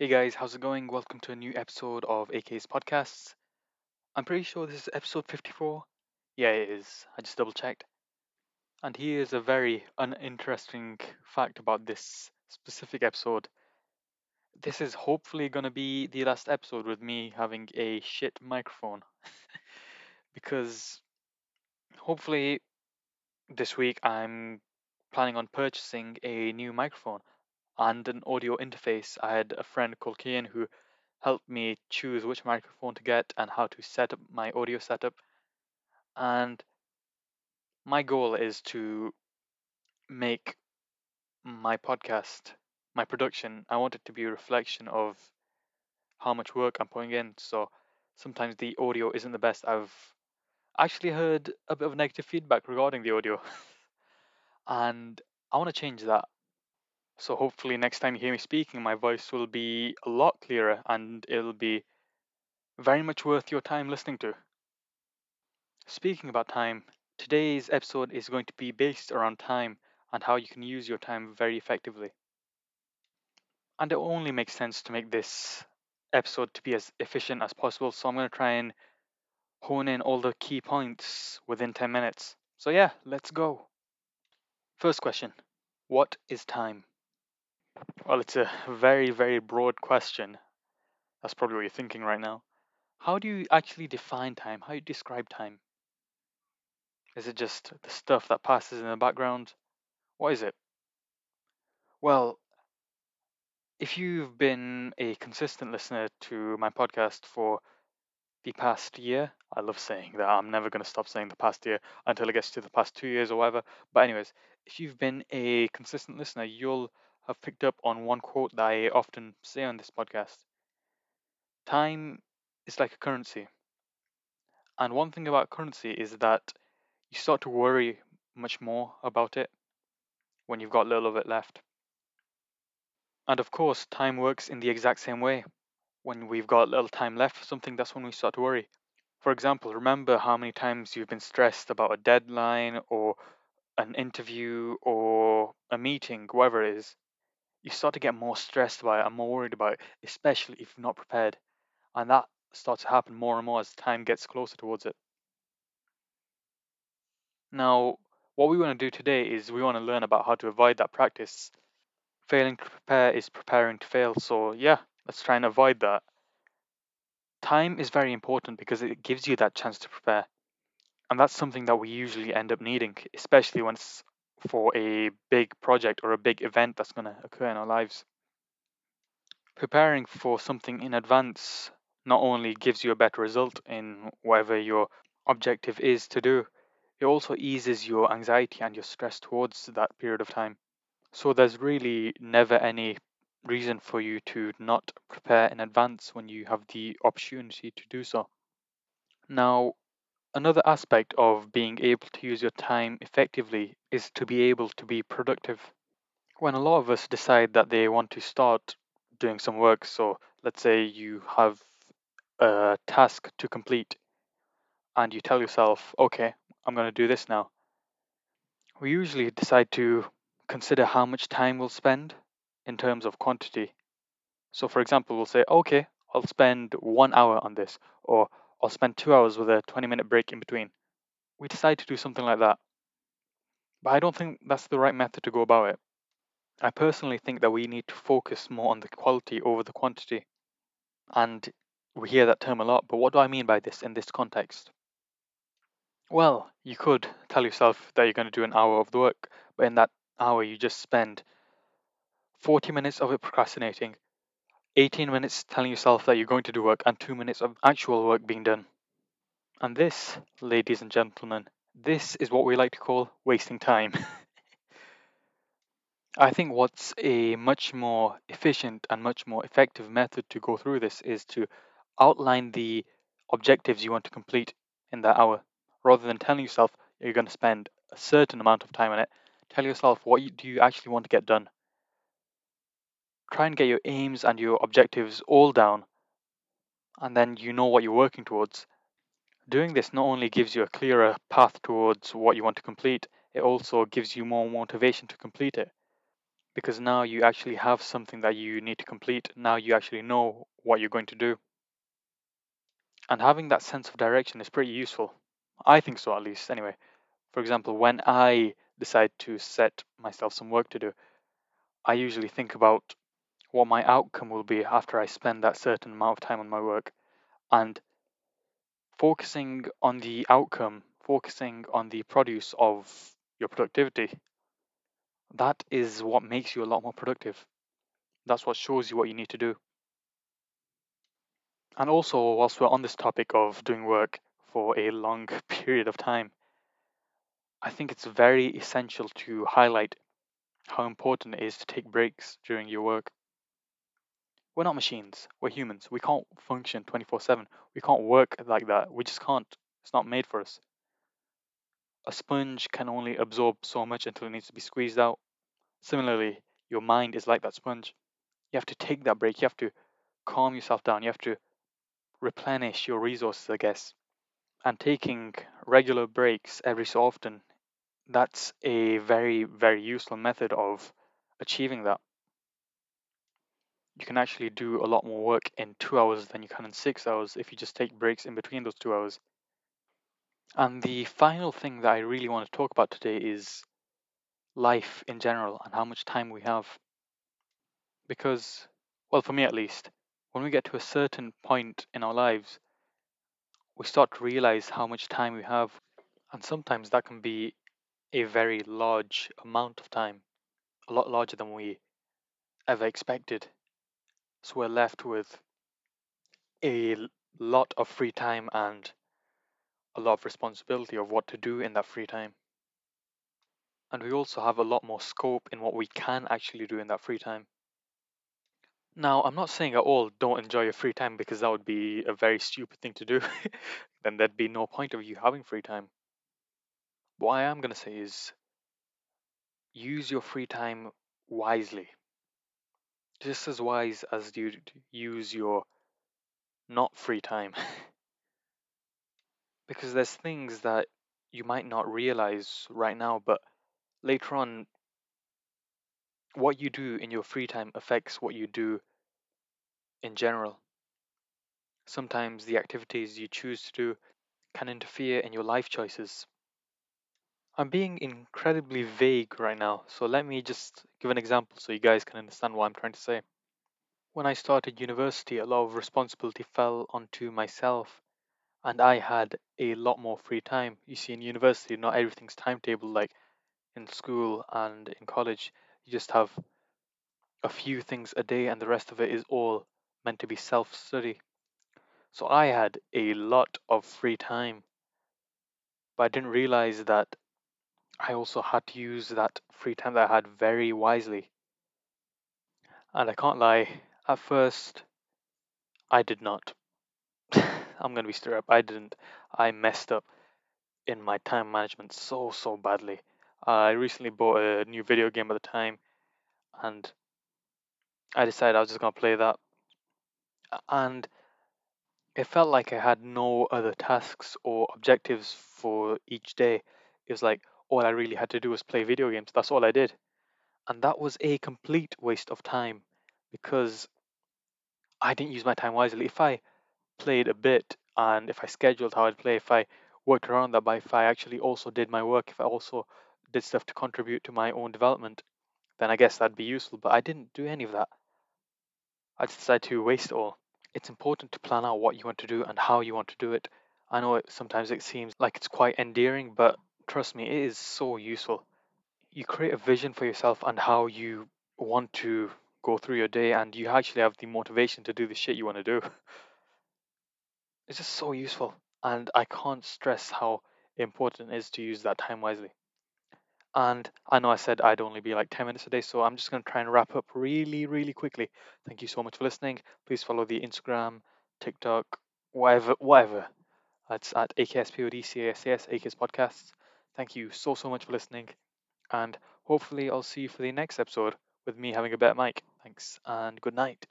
Hey guys, how's it going? Welcome to a new episode of AK's podcasts. I'm pretty sure this is episode 54. Yeah, it is. I just double checked. And here's a very uninteresting fact about this specific episode. This is hopefully going to be the last episode with me having a shit microphone. because hopefully this week I'm planning on purchasing a new microphone and an audio interface. I had a friend called Kian who helped me choose which microphone to get and how to set up my audio setup. And my goal is to make my podcast, my production, I want it to be a reflection of how much work I'm putting in. So sometimes the audio isn't the best. I've actually heard a bit of negative feedback regarding the audio. and I want to change that. So hopefully next time you hear me speaking, my voice will be a lot clearer and it'll be very much worth your time listening to. Speaking about time, today's episode is going to be based around time and how you can use your time very effectively. And it only makes sense to make this episode to be as efficient as possible, so I'm going to try and hone in all the key points within 10 minutes. So, yeah, let's go. First question What is time? Well, it's a very, very broad question. That's probably what you're thinking right now. How do you actually define time? How do you describe time? Is it just the stuff that passes in the background? What is it? Well, if you've been a consistent listener to my podcast for the past year, I love saying that. I'm never going to stop saying the past year until it gets to the past two years or whatever. But, anyways, if you've been a consistent listener, you'll have picked up on one quote that I often say on this podcast Time is like a currency. And one thing about currency is that you start to worry much more about it when you've got little of it left. And of course, time works in the exact same way. When we've got little time left for something, that's when we start to worry. For example, remember how many times you've been stressed about a deadline or an interview or a meeting, whatever it is. You start to get more stressed about it and more worried about it, especially if you're not prepared. And that starts to happen more and more as time gets closer towards it. Now, what we want to do today is we want to learn about how to avoid that practice. Failing to prepare is preparing to fail. So, yeah, let's try and avoid that. Time is very important because it gives you that chance to prepare. And that's something that we usually end up needing, especially when it's for a big project or a big event that's going to occur in our lives. Preparing for something in advance not only gives you a better result in whatever your objective is to do, it also eases your anxiety and your stress towards that period of time. So there's really never any reason for you to not prepare in advance when you have the opportunity to do so. Now, another aspect of being able to use your time effectively is to be able to be productive. When a lot of us decide that they want to start doing some work, so let's say you have a task to complete and you tell yourself, okay, I'm going to do this now. We usually decide to consider how much time we'll spend in terms of quantity. So, for example, we'll say, okay, I'll spend one hour on this, or I'll spend two hours with a 20 minute break in between. We decide to do something like that. But I don't think that's the right method to go about it. I personally think that we need to focus more on the quality over the quantity. And we hear that term a lot, but what do I mean by this in this context? Well, you could tell yourself that you're going to do an hour of the work, but in that hour you just spend 40 minutes of it procrastinating, 18 minutes telling yourself that you're going to do work, and 2 minutes of actual work being done. And this, ladies and gentlemen, this is what we like to call wasting time. I think what's a much more efficient and much more effective method to go through this is to outline the objectives you want to complete in that hour rather than telling yourself you're going to spend a certain amount of time on it, tell yourself what you, do you actually want to get done. Try and get your aims and your objectives all down, and then you know what you're working towards. Doing this not only gives you a clearer path towards what you want to complete, it also gives you more motivation to complete it. because now you actually have something that you need to complete. Now you actually know what you're going to do. And having that sense of direction is pretty useful. I think so, at least, anyway. For example, when I decide to set myself some work to do, I usually think about what my outcome will be after I spend that certain amount of time on my work. And focusing on the outcome, focusing on the produce of your productivity, that is what makes you a lot more productive. That's what shows you what you need to do. And also, whilst we're on this topic of doing work for a long period of time, I think it's very essential to highlight how important it is to take breaks during your work. We're not machines, we're humans. We can't function 24 7. We can't work like that. We just can't. It's not made for us. A sponge can only absorb so much until it needs to be squeezed out. Similarly, your mind is like that sponge. You have to take that break. You have to calm yourself down. You have to replenish your resources, I guess. And taking regular breaks every so often, that's a very, very useful method of achieving that. You can actually do a lot more work in two hours than you can in six hours if you just take breaks in between those two hours. And the final thing that I really want to talk about today is life in general and how much time we have. Because, well, for me at least, when we get to a certain point in our lives, we start to realize how much time we have. And sometimes that can be a very large amount of time, a lot larger than we ever expected. So we're left with a lot of free time and a lot of responsibility of what to do in that free time and we also have a lot more scope in what we can actually do in that free time. Now, I'm not saying at all don't enjoy your free time because that would be a very stupid thing to do. then there'd be no point of you having free time. What I am going to say is use your free time wisely. Just as wise as you'd use your not free time. because there's things that you might not realize right now, but later on, what you do in your free time affects what you do in general. Sometimes the activities you choose to do can interfere in your life choices. I'm being incredibly vague right now, so let me just give an example so you guys can understand what I'm trying to say. When I started university, a lot of responsibility fell onto myself, and I had a lot more free time. You see, in university, not everything's timetable like in school and in college, you just have a few things a day and the rest of it is all meant to be self study. So I had a lot of free time, but I didn't realize that I also had to use that free time that I had very wisely. And I can't lie, at first, I did not. I'm going to be straight up, I didn't. I messed up in my time management so, so badly. I recently bought a new video game at the time, and I decided I was just gonna play that, and it felt like I had no other tasks or objectives for each day. It was like all I really had to do was play video games. That's all I did, and that was a complete waste of time because I didn't use my time wisely. If I played a bit and if I scheduled how I'd play, if I worked around that, but if I actually also did my work, if I also did stuff to contribute to my own development, then I guess that'd be useful. But I didn't do any of that. I just decided to waste it all. It's important to plan out what you want to do and how you want to do it. I know it, sometimes it seems like it's quite endearing, but trust me, it is so useful. You create a vision for yourself and how you want to go through your day, and you actually have the motivation to do the shit you want to do. It's just so useful, and I can't stress how important it is to use that time wisely. And I know I said I'd only be like 10 minutes a day, so I'm just going to try and wrap up really, really quickly. Thank you so much for listening. Please follow the Instagram, TikTok, whatever, whatever. It's at AKSPODCASTS, AKS Podcasts. Thank you so, so much for listening. And hopefully, I'll see you for the next episode with me having a better mic. Thanks, and good night.